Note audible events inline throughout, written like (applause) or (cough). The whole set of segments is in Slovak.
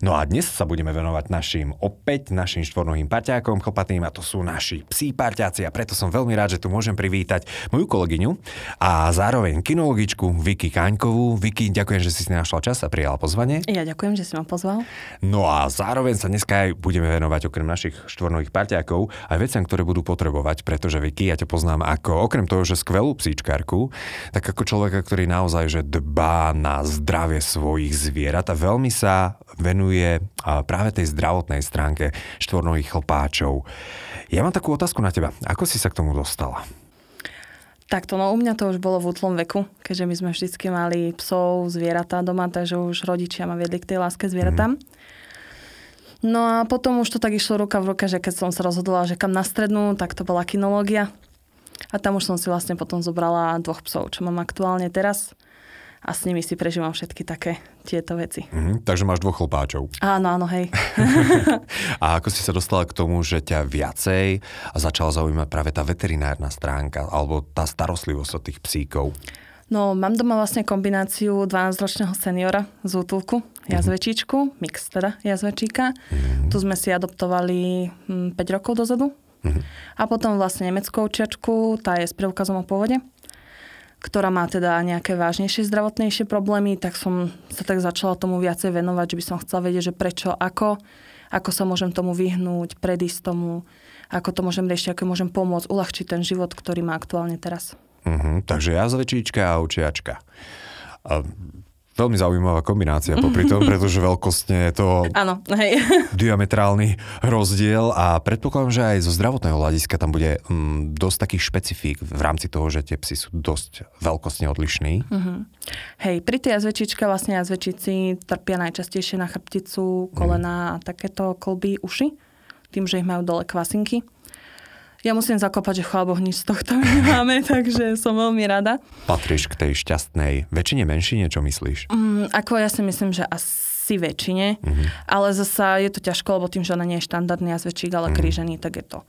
No a dnes sa budeme venovať našim, opäť našim štvornohým parťákom chlpatým a to sú naši psí parťáci a preto som veľmi rád, že tu môžem privítať moju kolegyňu a zároveň kinologičku Vicky Kaňkovú. Vicky, ďakujem, že si si našla čas a prijala pozvanie. Ja ďakujem, že si ma pozval. No a zároveň sa dneska aj budeme venovať okrem našich štvornových parťákov aj veciam, ktoré budú potrebovať, pretože Vicky, ja ťa poznám ako okrem toho, že skvelú psíčkarku, tak ako človeka, ktorý naozaj že dbá na zdravie svojich zvierat a veľmi sa venuje venuje práve tej zdravotnej stránke štvornohých chlpáčov. Ja mám takú otázku na teba. Ako si sa k tomu dostala? Takto, no u mňa to už bolo v útlom veku, keďže my sme vždycky mali psov, zvieratá doma, takže už rodičia ma viedli k tej láske zvieratám. Mm. No a potom už to tak išlo ruka v ruka, že keď som sa rozhodla, že kam na strednú, tak to bola kinológia. A tam už som si vlastne potom zobrala dvoch psov, čo mám aktuálne teraz a s nimi si prežívam všetky také tieto veci. Mm, takže máš dvoch chlpáčov. Áno, áno, hej. (laughs) a ako si sa dostala k tomu, že ťa viacej začala zaujímať práve tá veterinárna stránka alebo tá starostlivosť od tých psíkov? No, mám doma vlastne kombináciu 12-ročného seniora z útulku, mhm. jazvečičku, mix teda jazvečíka. Mm-hmm. Tu sme si adoptovali 5 hm, rokov dozadu. Mm-hmm. A potom vlastne nemeckú očiačku, tá je s preukazom o pôvode ktorá má teda nejaké vážnejšie zdravotnejšie problémy, tak som sa tak začala tomu viacej venovať, že by som chcela vedieť, že prečo, ako, ako sa môžem tomu vyhnúť, predísť tomu, ako to môžem riešiť, ako môžem pomôcť, uľahčiť ten život, ktorý má aktuálne teraz. Uh-huh, takže jazvečíčka a učiačka. Veľmi zaujímavá kombinácia popri tom, (laughs) pretože veľkostne je to ano, hej. (laughs) diametrálny rozdiel a predpokladám, že aj zo zdravotného hľadiska tam bude mm, dosť takých špecifík v rámci toho, že tie psy sú dosť veľkostne odlišní. Uh-huh. Hej, pri tej jazvečičke vlastne jazvečici trpia najčastejšie na chrbticu, kolena uh-huh. a takéto kolby, uši, tým, že ich majú dole kvasinky. Ja musím zakopať, že chvála Boh, nič z tohto nemáme, (laughs) takže som veľmi rada. Patríš k tej šťastnej väčšine, menšine, čo myslíš? Mm, ako ja si myslím, že asi väčšine, mm-hmm. ale zasa je to ťažko, lebo tým, že ona nie je štandardný jazvečík, ale mm-hmm. krížený, tak je to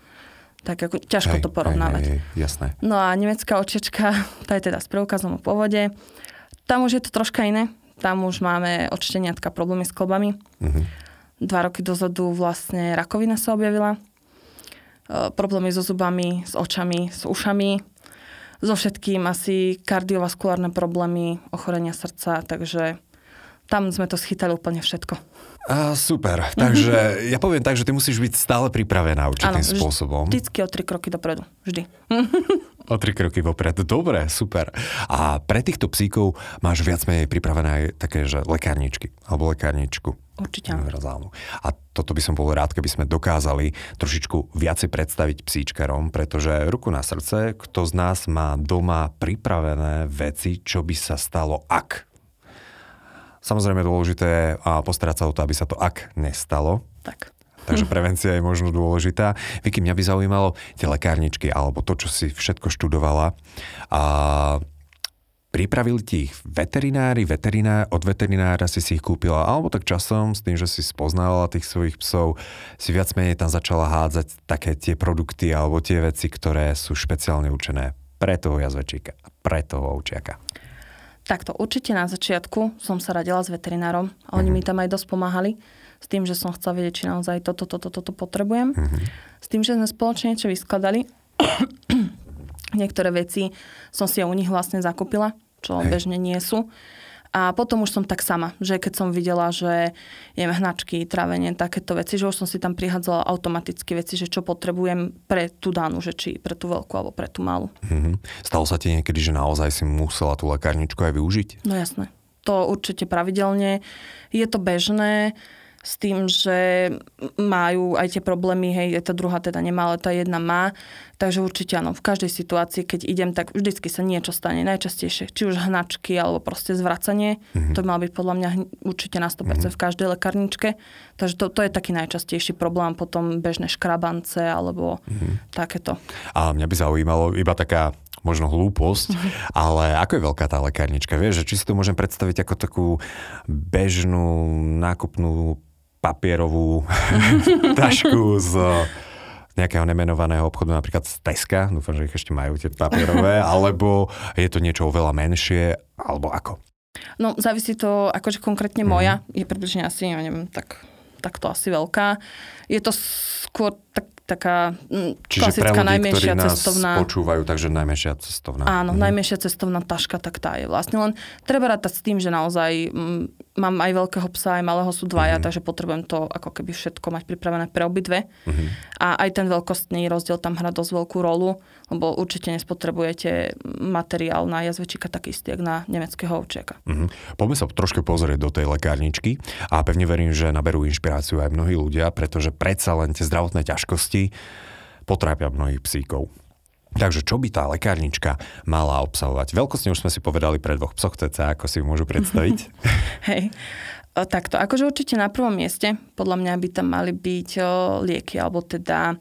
tak ako ťažko hej, to porovnávať. Hej, hej, jasné. No a nemecká očiečka, (laughs) tá je teda s preukazom o pôvode. Tam už je to troška iné. Tam už máme odšteniatka problémy s klbami. Mm-hmm. Dva roky dozadu vlastne rakovina sa objavila problémy so zubami, s očami, s ušami, so všetkým asi kardiovaskulárne problémy, ochorenia srdca, takže tam sme to schytali úplne všetko. A, super, takže ja poviem tak, že ty musíš byť stále pripravená určitým ano, spôsobom. Vždycky o tri kroky dopredu, vždy. (laughs) O tri kroky vopred. Dobre, super. A pre týchto psíkov máš viac menej pripravené aj také, že lekárničky, alebo lekárničku. Určite. Univerzálnu. A toto by som bol rád, keby sme dokázali trošičku viacej predstaviť psíčkarom, pretože ruku na srdce, kto z nás má doma pripravené veci, čo by sa stalo, ak. Samozrejme je dôležité a postarať sa o to, aby sa to ak nestalo. Tak. Takže prevencia je možno dôležitá. Vicky, mňa by zaujímalo tie lekárničky alebo to, čo si všetko študovala. A pripravili ti ich veterinári, veterinár, od veterinára si si ich kúpila, alebo tak časom s tým, že si spoznala tých svojich psov, si viac menej tam začala hádzať také tie produkty alebo tie veci, ktoré sú špeciálne určené pre toho jazvečíka, pre toho ovčiaka. Takto, určite na začiatku som sa radila s veterinárom a oni mm-hmm. mi tam aj dosť pomáhali s tým, že som chcela vedieť, či naozaj toto, toto, toto potrebujem. Mm-hmm. S tým, že sme spoločne niečo vyskladali. Niektoré veci som si u nich vlastne zakúpila, čo Hej. bežne nie sú. A potom už som tak sama, že keď som videla, že jem hnačky, trávenie, takéto veci, že už som si tam prihádzala automaticky veci, že čo potrebujem pre tú dánu, že či pre tú veľkú alebo pre tú malú. Mm-hmm. Stalo sa ti niekedy, že naozaj si musela tú lekárničku aj využiť? No jasné. To určite pravidelne. Je to bežné s tým, že majú aj tie problémy, hej, tá druhá teda nemá, ale tá jedna má. Takže určite áno, v každej situácii, keď idem, tak vždycky sa niečo stane. Najčastejšie, či už hnačky, alebo proste zvracanie. Mm-hmm. To mal byť podľa mňa určite na 100% mm-hmm. v každej lekárničke. Takže to, to je taký najčastejší problém. Potom bežné škrabance, alebo mm-hmm. takéto. A mňa by zaujímalo iba taká možno hlúposť, ale ako je veľká tá lekárnička? Vieš, že či si to môžem predstaviť ako takú bežnú nákupnú papierovú (laughs) tašku z nejakého nemenovaného obchodu, napríklad z Teska, dúfam, že ich ešte majú tie papierové, (laughs) alebo je to niečo oveľa menšie, alebo ako? No, závisí to, akože konkrétne mm-hmm. moja, je približne asi, ja neviem, tak, tak to asi veľká. Je to skôr tak taká mm, Čiže klasická ľudí, najmenšia nás cestovná... počúvajú, takže najmenšia cestovná. Áno, mm. najmenšia cestovná taška, tak tá je vlastne len treba rátať s tým, že naozaj m, mm, mám aj veľkého psa, aj malého sú dvaja, mm. takže potrebujem to ako keby všetko mať pripravené pre obidve. Mm. A aj ten veľkostný rozdiel tam hrá dosť veľkú rolu, lebo určite nespotrebujete materiál na jazvečíka taký istý, ako na nemeckého ovčiaka. Mm. Poďme sa trošku pozrieť do tej lekárničky a pevne verím, že naberú inšpiráciu aj mnohí ľudia, pretože predsa len tie zdravotné ťažkosti potrápia mnohých psíkov. Takže čo by tá lekárnička mala obsahovať? Veľkostne už sme si povedali pre dvoch psoch cca, ako si ju môžu predstaviť. (laughs) Hej. O, takto, akože určite na prvom mieste, podľa mňa by tam mali byť o, lieky, alebo teda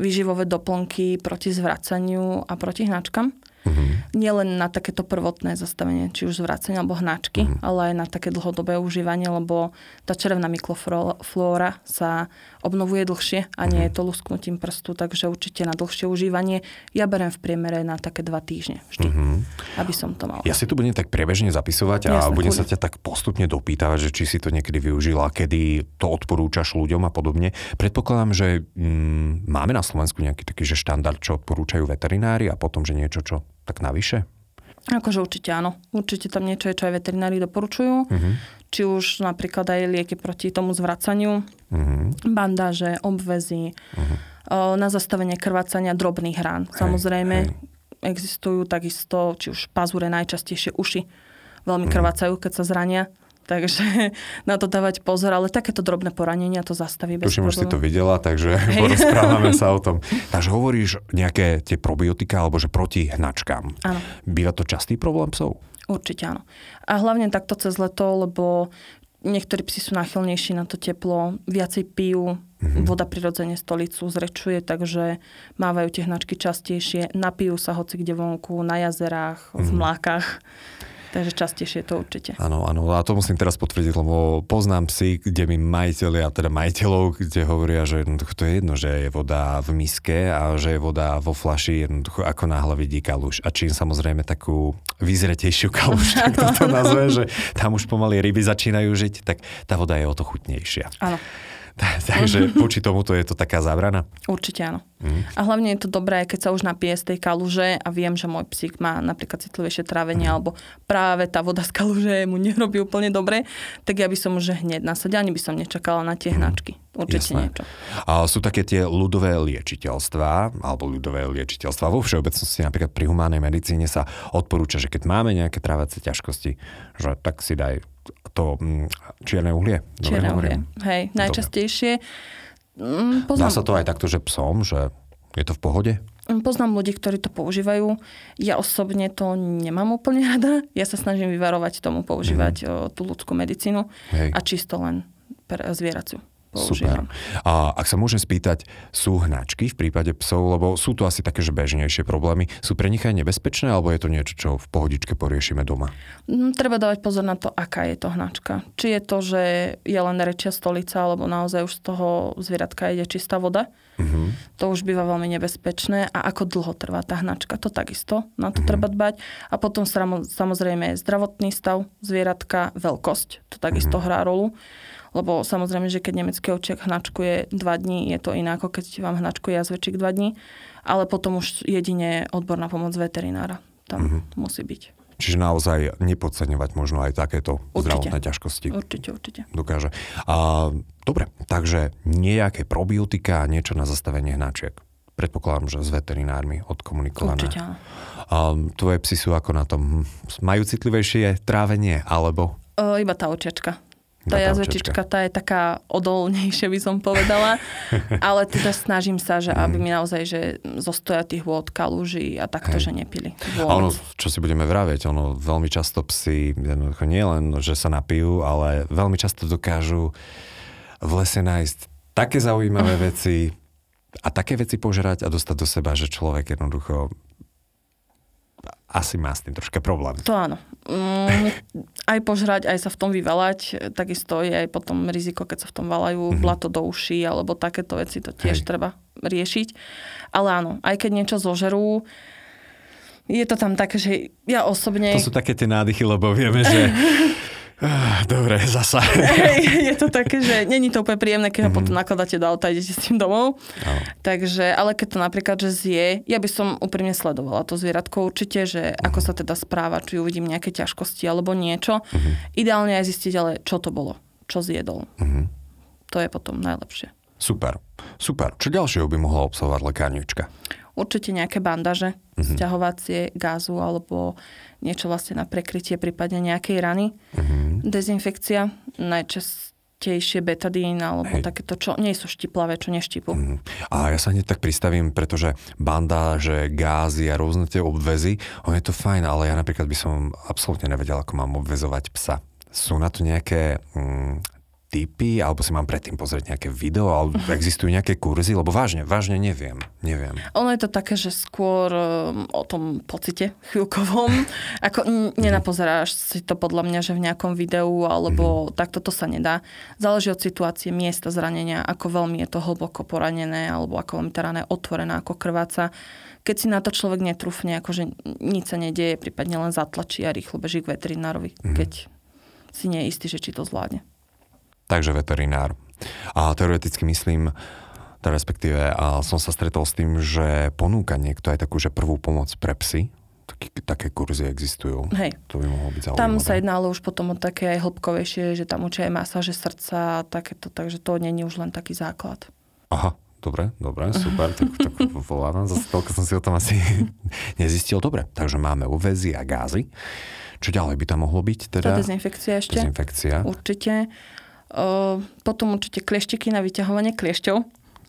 výživové doplnky proti zvracaniu a proti hnačkám. Mm-hmm. Nielen na takéto prvotné zastavenie, či už zvracenia alebo hnačky, mm-hmm. ale aj na také dlhodobé užívanie, lebo tá čerevná mikroflóra sa obnovuje dlhšie a nie mm-hmm. je to lusknutím prstu, takže určite na dlhšie užívanie. Ja berem v priemere na také dva týždne vždy, mm-hmm. aby som to mal. Ja si tu budem tak priebežne zapisovať a Jasne, budem kúli. sa ťa tak postupne dopýtavať, že či si to niekedy využila, kedy to odporúčaš ľuďom a podobne. Predpokladám, že mm, máme na Slovensku nejaký taký že štandard, čo odporúčajú veterinári a potom, že niečo, čo tak navyše? Akože určite áno. Určite tam niečo je, čo aj veterinári doporučujú. Uh-huh. Či už napríklad aj lieky proti tomu zvracaniu, uh-huh. bandáže, obvezy, uh-huh. na zastavenie krvácania drobných rán. Hej, Samozrejme, hej. existujú takisto, či už pazúre, najčastejšie uši veľmi krvácajú, keď sa zrania takže (laughs) na to dávať pozor, ale takéto drobné poranenia to zastaví bez Tuším, už si to videla, takže (laughs) porozprávame sa o tom. (laughs) Takže hovoríš nejaké tie probiotika alebo že proti hnačkám. Áno. Býva to častý problém psov? Určite áno. A hlavne takto cez leto, lebo niektorí psi sú náchylnejší na to teplo, viacej pijú, mm-hmm. voda prirodzene stolicu zrečuje, takže mávajú tie hnačky častejšie, napijú sa hoci kde vonku, na jazerách, mm-hmm. v mhm. mlákach. Takže častejšie to určite. Áno, áno. A to musím teraz potvrdiť, lebo poznám si, kde mi majiteľia, teda majiteľov, kde hovoria, že jednoducho to je jedno, že je voda v miske a že je voda vo flaši, jednoducho ako náhle vidí kaluš. A čím samozrejme takú vyzretejšiu kaluš, (laughs) tak to, to nazve, že tam už pomaly ryby začínajú žiť, tak tá voda je o to chutnejšia. Áno. (laughs) Takže voči tomuto je to taká zábrana? Určite áno. Mm. A hlavne je to dobré, keď sa už napije z tej kaluže a viem, že môj psík má napríklad citlivejšie trávenie mm. alebo práve tá voda z kaluže mu (laughs) nerobí úplne dobre, tak ja by som už hneď nasadila, ani by som nečakala na tie mm. hnačky. Určite Jasné. niečo. A sú také tie ľudové liečiteľstvá, alebo ľudové liečiteľstvá vo všeobecnosti, napríklad pri humánnej medicíne sa odporúča, že keď máme nejaké trávacie ťažkosti, že tak si daj to mm, čierne uhlie. Čierne uhlie, hej, najčastejšie. Mm, poznám... Dá sa to aj takto, že psom, že je to v pohode? Mm, poznám ľudí, ktorí to používajú. Ja osobne to nemám úplne rada. Ja sa snažím vyvarovať tomu používať mm. tú ľudskú medicínu Hej. a čisto len pre zvieraciu používam. Super. A ak sa môžem spýtať, sú hnačky v prípade psov, lebo sú to asi také, že bežnejšie problémy. Sú pre nich aj nebezpečné, alebo je to niečo, čo v pohodičke poriešime doma? Mm, treba dávať pozor na to, aká je to hnačka. Či je to, že je len rečia stolica, alebo naozaj už z toho zvieratka ide čistá voda. Uh-huh. To už býva veľmi nebezpečné. A ako dlho trvá tá hnačka, to takisto na to uh-huh. treba dbať. A potom samozrejme zdravotný stav zvieratka, veľkosť, to takisto uh-huh. hrá rolu. Lebo samozrejme, že keď nemecký ovčiak hnačkuje 2 dní, je to iné ako keď vám hnačkuje jazvečík 2 dní. Ale potom už jedine odborná pomoc veterinára tam mm-hmm. musí byť. Čiže naozaj nepodceňovať možno aj takéto určite. zdravotné ťažkosti. Určite, určite. Dokáže. A, dobre, takže nejaké probiotika a niečo na zastavenie hnačiek. Predpokladám, že s veterinármi odkomunikované. Určite. A, tvoje psy sú ako na tom? Majú citlivejšie trávenie, alebo? O, iba tá očiačka Tá jazvečička, tá je taká odolnejšia, by som povedala. (laughs) Ale teda snažím sa, že aby mi naozaj, že zostoja tých vôd, kalúži a takto, Hej. že nepili. A ono, čo si budeme vraviť, ono veľmi často psi, jednoducho nie len, že sa napijú, ale veľmi často dokážu v lese nájsť také zaujímavé (laughs) veci a také veci požerať a dostať do seba, že človek jednoducho asi má s tým troška problém. To áno. Mm, aj požrať, aj sa v tom vyvalať. Takisto je aj potom riziko, keď sa v tom valajú mm-hmm. blato do uší alebo takéto veci, to tiež Hej. treba riešiť. Ale áno, aj keď niečo zožerú, je to tam také, že ja osobne... To sú také tie nádychy, lebo vieme, že... (laughs) Ah, Dobre, (laughs) zasa. Je to také, že není to úplne príjemné, keď ho potom nakladáte do auta a idete s tým domov. Áno. Takže, ale keď to napríklad, že zje, ja by som úprimne sledovala to zvieratko určite, že ako sa teda správa, či uvidím nejaké ťažkosti alebo niečo. Ideálne aj zistiť, ale čo to bolo, čo zjedol. To je potom najlepšie. Super, super. Čo ďalšieho by mohla obsahovať lekárnička? Určite nejaké bandaže, sťahovacie, gázu alebo niečo vlastne na prekrytie prípadne nejakej rany. Dezinfekcia, najčastejšie betadín alebo Hej. takéto, čo nie sú štiplavé, čo neštipú. Mm. A ja sa hneď tak pristavím, pretože bandáže, gázy a rôzne tie obvezy, on je to fajn, ale ja napríklad by som absolútne nevedel, ako mám obvezovať psa. Sú na to nejaké mm, typy, alebo si mám predtým pozrieť nejaké video, alebo existujú nejaké kurzy, lebo vážne, vážne neviem. Neviem. Ono je to také, že skôr um, o tom pocite chvíľkovom. (laughs) Ako n- nenapozeráš si to podľa mňa, že v nejakom videu, alebo takto to sa nedá. Záleží od situácie, miesta zranenia, ako veľmi je to hlboko poranené, alebo ako veľmi tá rana je otvorená, ako krváca. Keď si na to človek netrúfne, akože nič sa nedieje, prípadne len zatlačí a rýchlo beží k veterinárovi, keď si nie je istý, že či to zvládne. Takže veterinár. A teoreticky myslím, teda respektíve a som sa stretol s tým, že ponúka niekto aj takú, že prvú pomoc pre psy. Taký, také kurzy existujú. Hej. To by mohlo byť zaujímavé. Tam sa jedná ale už potom o také aj hĺbkovejšie, že tam učia aj masáže srdca a takéto, takže to není už len taký základ. Aha, dobre, dobre, (laughs) super, tak, tak volávam, zase toľko som si o tom asi (laughs) nezistil. Dobre, takže máme uväzy a gázy. Čo ďalej by tam mohlo byť? Tá Teda? dezinfekcia ešte, Dezinfekcia. určite. Potom určite klieštiky na vyťahovanie kliešťov.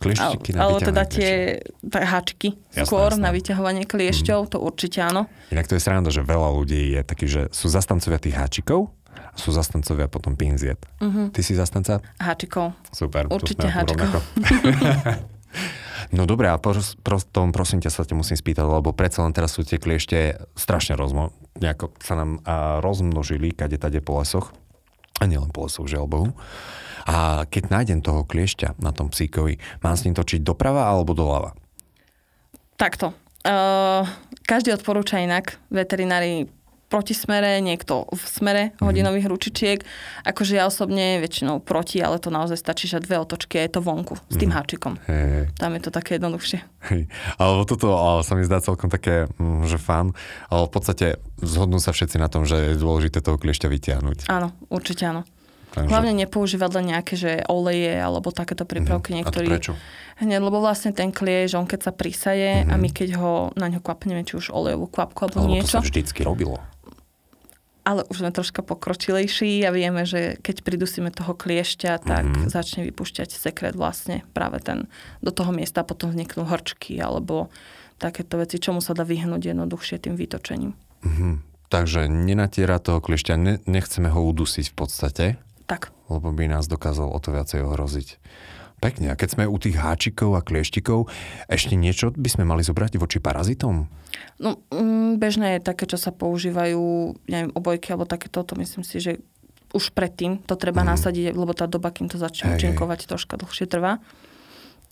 Klieštiky na alebo teda tie háčky Jasné, skôr jasné. Na vyťahovanie kliešťov, to určite áno. Inak to je sranda, že veľa ľudí je taký, že sú zastancovia tých háčikov a sú zastancovia potom pinziet. Uh-huh. Ty si zastanca? Háčikov. Super. Určite háčikov. (laughs) No dobre, a pros, prostom, prosím ťa sa ťa musím spýtať, lebo predsa len teraz sú tie kliešte strašne rozmo, nejako sa nám a, rozmnožili kade tade po lesoch. A nielen po lesoch, žiaľ Bohu. A keď nájdem toho kliešťa na tom psíkovi, mám s ním točiť doprava alebo doľava? Takto. Uh, každý odporúča inak. Veterinári proti smere, niekto v smere Mhm. hodinových ručičiek. Akože ja osobne väčšinou proti, ale to naozaj stačí, že dve otočky a je to vonku s Mhm. tým háčikom. Hej, Tam je to také jednoduchšie. hej. Alebo toto ale sa mi zdá celkom také, mm, že fan, ale v podstate zhodnú sa všetci na tom, že je dôležité toho kliešťa vytiahnuť. Áno, určite áno. Takže- Hlavne nepoužívať len nejaké, že oleje alebo takéto prípravky. Mhm. A to Niektorí... prečo? Hneď, lebo vlastne ten kliež, on keď sa prisaje a my keď ho na ňo kvapneme, či už olejovú kvapku alebo Alebo to niečo, sa vždycky robilo. Ale už sme troška pokročilejší a vieme, že keď pridusíme toho kliešťa, tak Mhm. mm-hmm. začne vypúšťať sekret vlastne práve ten do toho miesta, potom vzniknú horčky alebo takéto veci, čomu sa dá vyhnúť jednoduchšie tým vytočením. Mhm. Takže nenatiera toho kliešťa, ne, nechceme ho udusiť v podstate, Tak, lebo by nás dokázal o to viacej ohroziť. Pekne. A keď sme u tých háčikov a klieštikov, ešte niečo by sme mali zobrať voči parazitom? no mm, bežné je také, čo sa používajú, neviem, obojky alebo takéto, to myslím si, že už predtým to treba mm. nasadiť, lebo tá doba, kým to začne účinkovať, troška dlhšie trvá.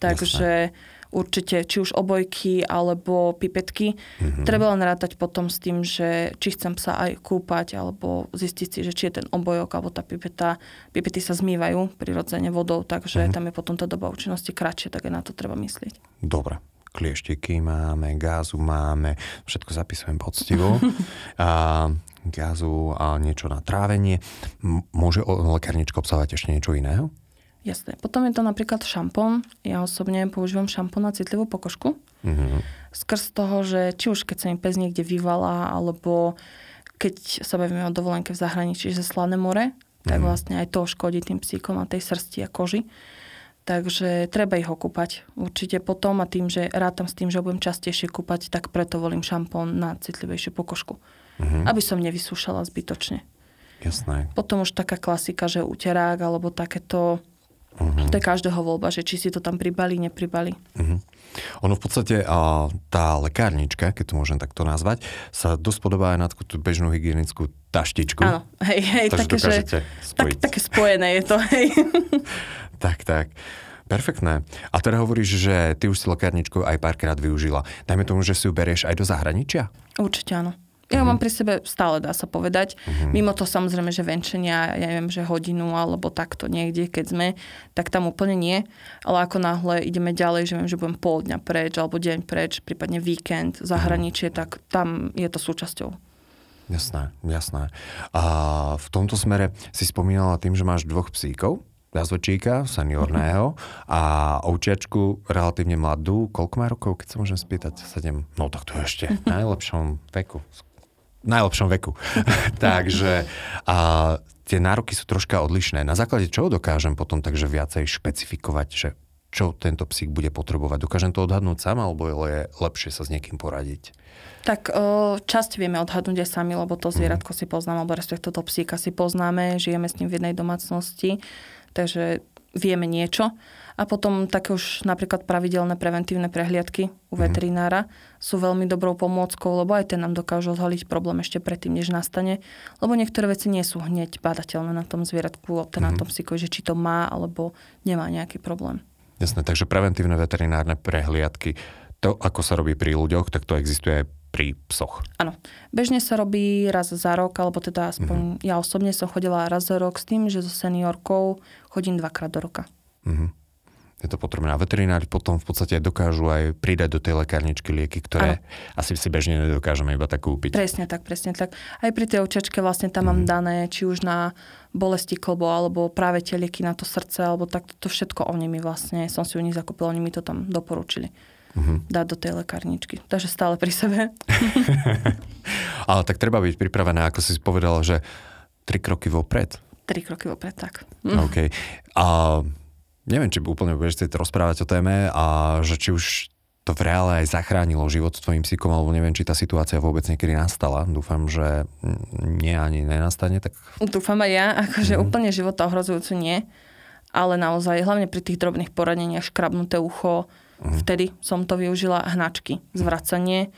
Takže určite, či už obojky alebo pipetky. Mm-hmm. Treba len rátať potom s tým, že či chcem sa aj kúpať, alebo zistiť si, že či je ten obojok alebo tá pipeta. Pipety sa zmývajú prirodzene vodou, takže mm-hmm. tam je potom tá doba účinnosti kratšia, tak aj na to treba myslieť. Dobre. Klieštiky máme, gázu máme, všetko zapisujem poctivo. (laughs) a gázu a niečo na trávenie. Môže lekárnička obsahovať ešte niečo iného? Jasné. Potom je to napríklad šampón. Ja osobne používam šampón na citlivú pokožku. Mhm. Skrz toho, že či už keď sa im pes niekde vyvalá, alebo keď sa bavíme o dovolenke v zahraničí, že slané more, tak vlastne aj to škodí tým psíkom a tej srsti a koži. Takže treba ich okúpať určite potom a tým, že rátam s tým, že budem častejšie kúpať, tak preto volím šampón na citlivejšiu pokožku. Mhm. Aby som nevysúšala zbytočne. Jasné. Potom už taká klasika, že uterák alebo takéto, Mhm. to je každého voľba, že či si to tam pribali, nepribali. Mhm. Ono v podstate, a, tá lekárnička, keď to môžem takto nazvať, sa dosť podobá aj na tú bežnú hygienickú taštičku. Áno, hej, hej, Takže také, že, tak, také spojené je to, hej. (laughs) Tak, tak. Perfektné. A teda hovoríš, že ty už si lekárničku aj párkrát využila. Dajme tomu, že si ju berieš aj do zahraničia? Určite áno. Ja mám pri sebe stále, dá sa povedať. Mimo to samozrejme, že venčenia, ja neviem, že hodinu alebo takto niekde, keď sme, tak tam úplne nie. Ale ako náhle ideme ďalej, že viem, že budem pol dňa preč alebo deň preč, prípadne víkend, zahraničie, tak tam je to súčasťou. Jasné, jasné. A v tomto smere si spomínala tým, že máš dvoch psíkov, jazvečíka, seniorného a ovčiačku relatívne mladú. Koľko má rokov, keď sa môžem spýtať? 7. No tak to je ešte v najlepšom veku. Najlepšom veku. (laughs) Takže a tie nároky sú troška odlišné. Na základe čoho dokážem potom takže viacej špecifikovať, že čo tento psík bude potrebovať? Dokážem to odhadnúť sám, alebo je lepšie sa s niekým poradiť? Tak časť vieme odhadnúť aj sami, lebo to zvieratko si poznáme, alebo respektíve to psíka si poznáme, žijeme s ním v jednej domácnosti, takže vieme niečo. A potom také už napríklad pravidelné preventívne prehliadky u veterinára sú veľmi dobrou pomôckou, lebo aj ten nám dokážu odhaliť problém ešte predtým, než nastane. Lebo niektoré veci nie sú hneď badateľné na tom zvieratku, teda na tom psíkovi, že či to má alebo nemá nejaký problém. Jasné, takže preventívne veterinárne prehliadky, to ako sa robí pri ľuďoch, tak to existuje aj pri psoch. Áno. Bežne sa robí raz za rok, alebo teda aspoň mm-hmm. ja osobne som chodila raz za rok s tým, že so seniorkou chodím dvakrát do roka. Mhm. Je to potrebné. A veterinári potom v podstate dokážu aj pridať do tej lekárničky lieky, ktoré asi si bežne nedokážeme iba tak kúpiť. Presne tak, presne tak. Aj pri tej očačke vlastne tam mám dané, či už na bolesti klbo, alebo práve tie lieky na to srdce, alebo tak to všetko oni mi vlastne, som si u nich zakúpila, oni mi to tam doporučili. Dať do tej lekárničky. Takže stále pri sebe. (laughs) (laughs) Ale tak treba byť pripravená, ako si povedala, že tri kroky vopred. Tri kroky vopred, tak. OK. A neviem, či úplne budeš chcieť rozprávať o téme a že či už to v reále aj zachránilo život tvojim psíkom, alebo neviem, či tá situácia vôbec niekedy nastala. Dúfam, že nie ani nenastane. Tak... Dúfam aj ja, akože mm. úplne život ohrozujúcu nie, ale naozaj, hlavne pri tých drobných poraneniach, škrabnuté ucho, mm. vtedy som to využila, hnačky, zvracanie.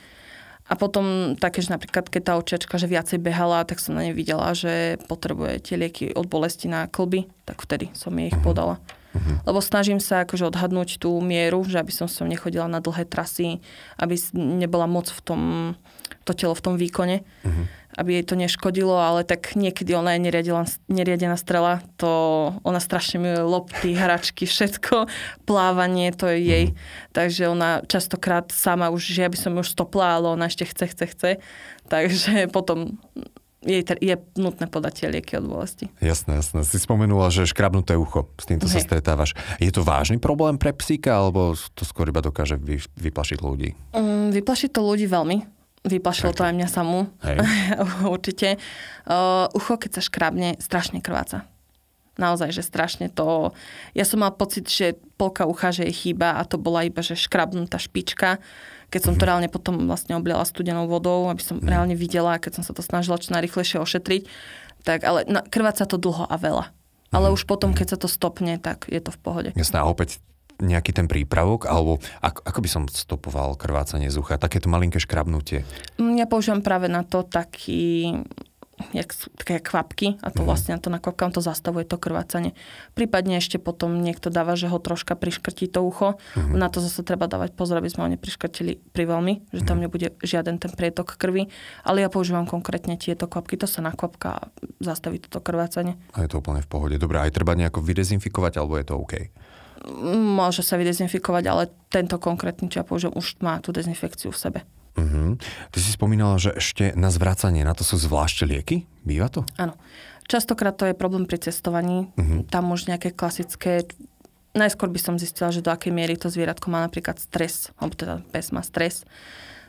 A potom také, že napríklad, keď tá očiačka, že viacej behala, tak som na nej videla, že potrebuje tie lieky od bolesti na klby, tak vtedy som jej ich podala. Lebo snažím sa akože odhadnúť tú mieru, že aby som som nechodila na dlhé trasy, aby nebola moc v tom, to telo v tom výkone, uh-huh. aby jej to neškodilo, ale tak niekedy ona je neriadená, neriadená strela, to ona strašne miluje lopty, hračky, všetko, plávanie, to je jej. Uh-huh. Takže ona častokrát sama už, že ja by som už stopla, ale ona ešte chce, chce, chce. Takže potom je, je nutné podať tie lieky od bolesti. Jasné, jasné. Si spomenula, že škrabnuté ucho, s týmto sa stretávaš. Je to vážny problém pre psíka, alebo to skôr iba dokáže vy, vyplašiť ľudí? Um, vyplašiť to ľudí veľmi. Vyplašilo to aj mňa samú. (laughs) Určite. Uh, ucho, keď sa škrabne, strašne krváca. Naozaj, že strašne to... Ja som mal pocit, že polka ucha, že je chýba a to bola iba, že škrabnutá špička keď som to reálne potom vlastne obliala studenou vodou, aby som reálne videla, keď som sa to snažila čo najrychlejšie ošetriť. Tak, ale no, krváca to dlho a veľa. Ale už potom, keď sa to stopne, tak je to v pohode. Jasné, a opäť nejaký ten prípravok, alebo ako, ako by som stopoval krvácanie z ucha? Takéto malinké škrabnutie? Ja používam práve na to taký jak, také kvapky a to vlastne to na kvapkám to zastavuje to krvácanie. Prípadne ešte potom niekto dáva, že ho troška priškrtí to ucho. Uh-huh. Na to zase treba dávať pozor, aby sme ho nepriškrtili pri veľmi, že tam nebude žiaden ten prietok krvi. Ale ja používam konkrétne tieto kvapky, to sa na kvapka zastaví toto krvácanie. A je to úplne v pohode. Dobre, aj treba nejako vydezinfikovať, alebo je to OK? Môže sa vydezinfikovať, ale tento konkrétny, čo ja použijem, už má tú dezinfekciu v sebe. Uh-huh. Ty si spomínala, že ešte na zvracanie, na to sú zvlášte lieky? Býva to? Áno. Častokrát to je problém pri cestovaní. Uh-huh. Tam už nejaké klasické... Najskôr by som zistila, že do akej miery to zvieratko má napríklad stres, alebo teda pes má stres.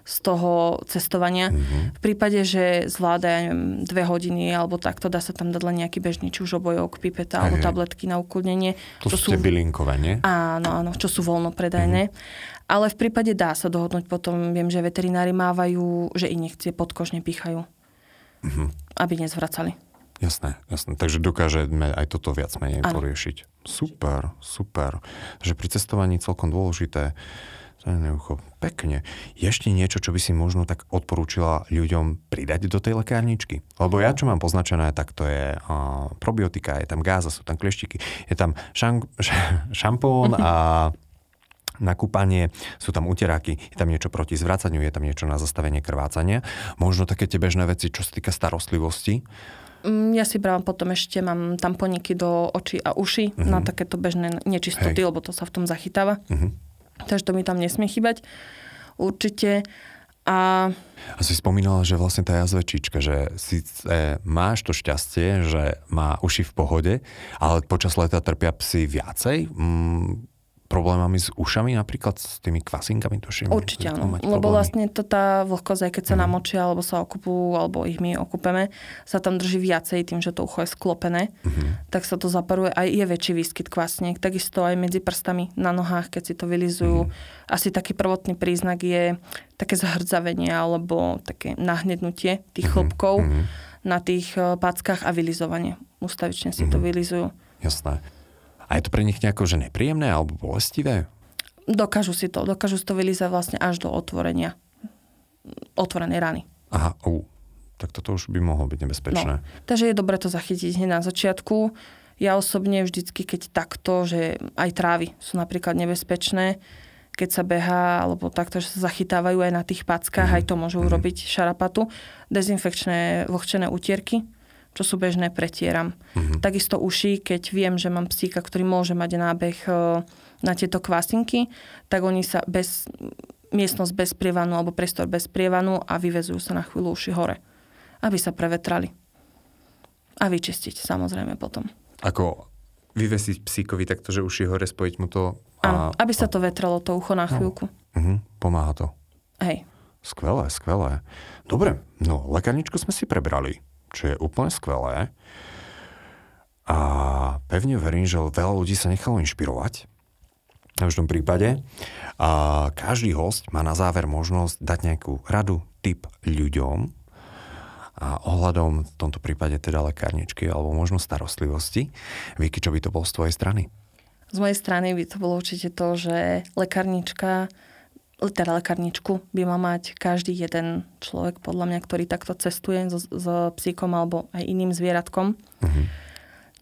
z toho cestovania. Mm-hmm. V prípade, že zvláda, ja neviem, dve hodiny alebo takto, dá sa tam dať len nejaký bežný, či už obojok, pipeta alebo tabletky na ukludnenie. To sú tie bylinkové, nie? Áno, áno, čo sú voľno predajné. Mm-hmm. Ale v prípade dá sa dohodnúť potom, viem, že veterinári mávajú, že injekcie podkožne pichajú, mm-hmm. aby nezvracali. Jasné, jasné. Takže dokážeme aj toto viac menej ano. poriešiť. Super, super. Takže pri cestovaní celkom dôležité. Neucho. Pekne. Je ešte niečo, čo by si možno tak odporúčila ľuďom pridať do tej lekárničky? Lebo ja, čo mám poznačené, tak to je uh, probiotika, je tam gáza, sú tam kleštiky, je tam šam, (laughs) šampón a na kúpanie, sú tam uteráky, je tam niečo proti zvracaniu, je tam niečo na zastavenie krvácania. Možno také tie bežné veci, čo sa týka starostlivosti. Mm, ja si brám potom ešte, mám tamponiky do očí a uši uh-huh. na takéto bežné nečistoty, Hej. lebo to sa v tom zachytáva. Uh-huh. Takže to mi tam nesmie chýbať. Určite. A... a si spomínala, že vlastne tá jazvečička, že síce máš to šťastie, že má uši v pohode, ale počas leta trpia psi viacej. Mm, problémami s ušami, napríklad s tými kvasinkami tuším? Určite áno, lebo vlastne to tá vlhkosť, aj keď sa mm. namočia, alebo sa okupujú, alebo ich my okupeme, sa tam drží viacej tým, že to ucho je sklopené, mm. tak sa to zaparuje aj je väčší výskyt kvasniek. Takisto aj medzi prstami na nohách, keď si to vylizujú. Mm. Asi taký prvotný príznak je také zhrdzavenie alebo také nahnednutie tých mm. chlopkov mm. na tých eh, packách a vylizovanie. Ustavične si mm. to vylizujú. Jasné. A je to pre nich nejako že nepríjemné alebo bolestivé? Dokážu si to, dokážu si to vylízať vlastne až do otvorenia, otvorenej rany. Aha, uh, tak toto už by mohlo byť nebezpečné. No, takže je dobre to zachytiť hneď na začiatku. Ja osobne vždycky, keď takto, že aj trávy sú napríklad nebezpečné, keď sa behá, alebo takto, že sa zachytávajú aj na tých packách, mm. aj to môžu mm. urobiť šarapatu. Dezinfekčné vlhčené utierky, čo sú bežné, pretieram. Mm-hmm. Takisto uši, keď viem, že mám psíka, ktorý môže mať nábeh e, na tieto kvasinky, tak oni sa bez, miestnosť bez prievanu alebo priestor bez prievanu a vyvezujú sa na chvíľu uši hore, aby sa prevetrali. A vyčistiť samozrejme potom. Ako vyvesiť psíkovi takto, že uši hore, spojiť mu to? A... Áno, aby sa to vetralo, to ucho na no. chvíľku. No. Uh-huh, pomáha to. Hej. Skvelé, skvelé. Dobre, no lekárničku sme si prebrali čo je úplne skvelé. A pevne verím, že veľa ľudí sa nechalo inšpirovať v každom prípade. A každý host má na záver možnosť dať nejakú radu, tip ľuďom a ohľadom v tomto prípade teda lekárničky alebo možno starostlivosti. Vicky, čo by to bol z tvojej strany? Z mojej strany by to bolo určite to, že lekárnička teda lekárničku by mal mať každý jeden človek, podľa mňa, ktorý takto cestuje so, so psíkom alebo aj iným zvieratkom. Uh-huh.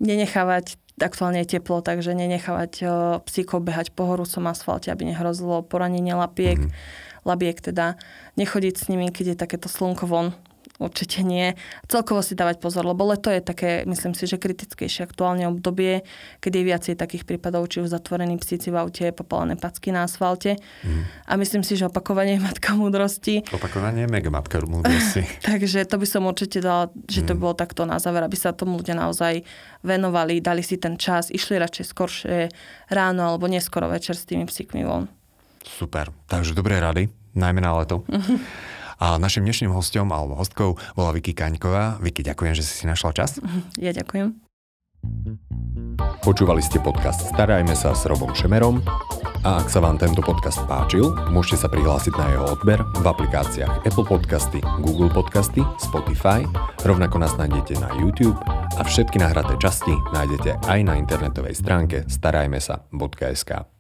Nenechávať, aktuálne je teplo, takže nenechávať o, psíkov behať po horúcom asfalte, aby nehrozilo poranenie lapiek. Uh-huh. Labiek teda nechodiť s nimi, keď je takéto slnko von, určite nie. Celkovo si dávať pozor, lebo leto je také, myslím si, že kritickejšie aktuálne obdobie, keď je viacej takých prípadov, či už zatvorení psíci v aute, popálené packy na asfalte. Mm. A myslím si, že opakovanie je matka múdrosti. Opakovanie je mega matka múdrosti. (laughs) Takže to by som určite dala, že to by mm. bolo takto na záver, aby sa tomu ľudia naozaj venovali, dali si ten čas, išli radšej skoršie ráno alebo neskoro večer s tými psíkmi von. Super. Takže dobré rady, najmä na leto. (laughs) A našim dnešným hostom alebo hostkou bola Vicky Kaňková. Vicky, ďakujem, že si si našla čas. Ja ďakujem. Počúvali ste podcast Starajme sa s Robom Šemerom a ak sa vám tento podcast páčil, môžete sa prihlásiť na jeho odber v aplikáciách Apple Podcasty, Google Podcasty, Spotify, rovnako nás nájdete na YouTube a všetky nahraté časti nájdete aj na internetovej stránke starajmesa.sk.